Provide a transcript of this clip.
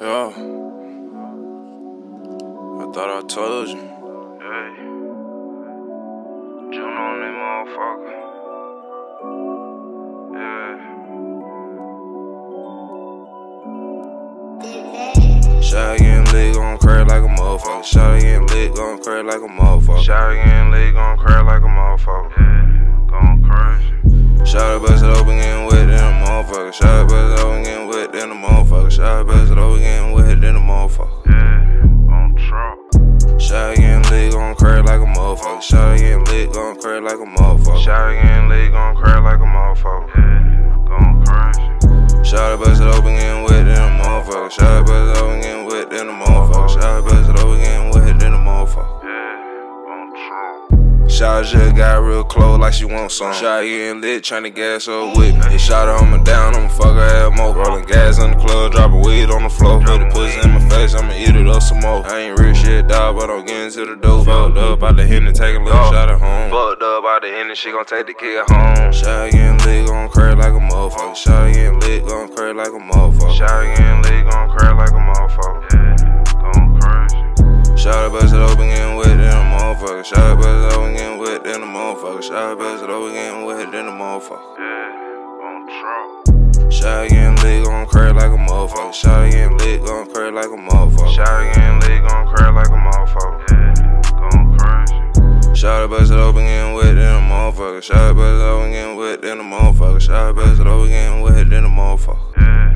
Yeah. I thought I told you. Hey. Juno on that motherfucker. Yeah. Shot getting lit, gon' crack like a motherfucker. Shot getting lit, gon' crack like a motherfucker. Shot getting lit, gon' crack like a motherfucker. Yeah, gon' crash. Shot bust it open, getting wet in a motherfucker. Shot bust it open, getting wet in a motherfucker. Shot bust it getting wet in a motherfucker. Yeah, on trap. Shot getting lit, gon' crack like a motherfucker. Shot getting lit, gon' crack like a motherfucker. Shot getting lit, gon' crack like a motherfucker. Yeah, gon' crash. Shot it open, getting wet in a motherfucker. Shot it open, getting wet in a motherfucker. Shot it open, getting wet in a motherfucker. Yeah, on trap. Shot just got real close like she want some. Shot getting lit, tryna gas up with me. Shot her my down, I'ma fuck her ass. Rolling gas in the club, dropping weed on the floor. Put the pussy in my face, I'ma eat it up some more. I ain't real shit, dog, but I'm getting to the dope. Fucked up out the hen and take a little shot at home. Fucked up out the and she gon' take the kid home. Shot getting lit, gon' crack like a motherfucker. Shot getting lit, gon' crack like a motherfucker. Shot getting lit, gon' crack like a motherfucker. Yeah, gon' crash. Shot bust it open, getting wet in a motherfucker. Shot bust it open, getting wet in a motherfucker. Shot bust it open, getting wet in a motherfucker. Yeah, on trap. Shot getting lit, gon' crack like a motherfucker. Shot getting lit, gon' crack like a motherfucker. Shot getting lit, gon' crack like a motherfucker. Yeah, gon' crash. Shot bust it open, getting wet in a motherfucker. Shot bust it open, getting wet in a motherfucker. Shot bust it open, getting wet in a motherfucker.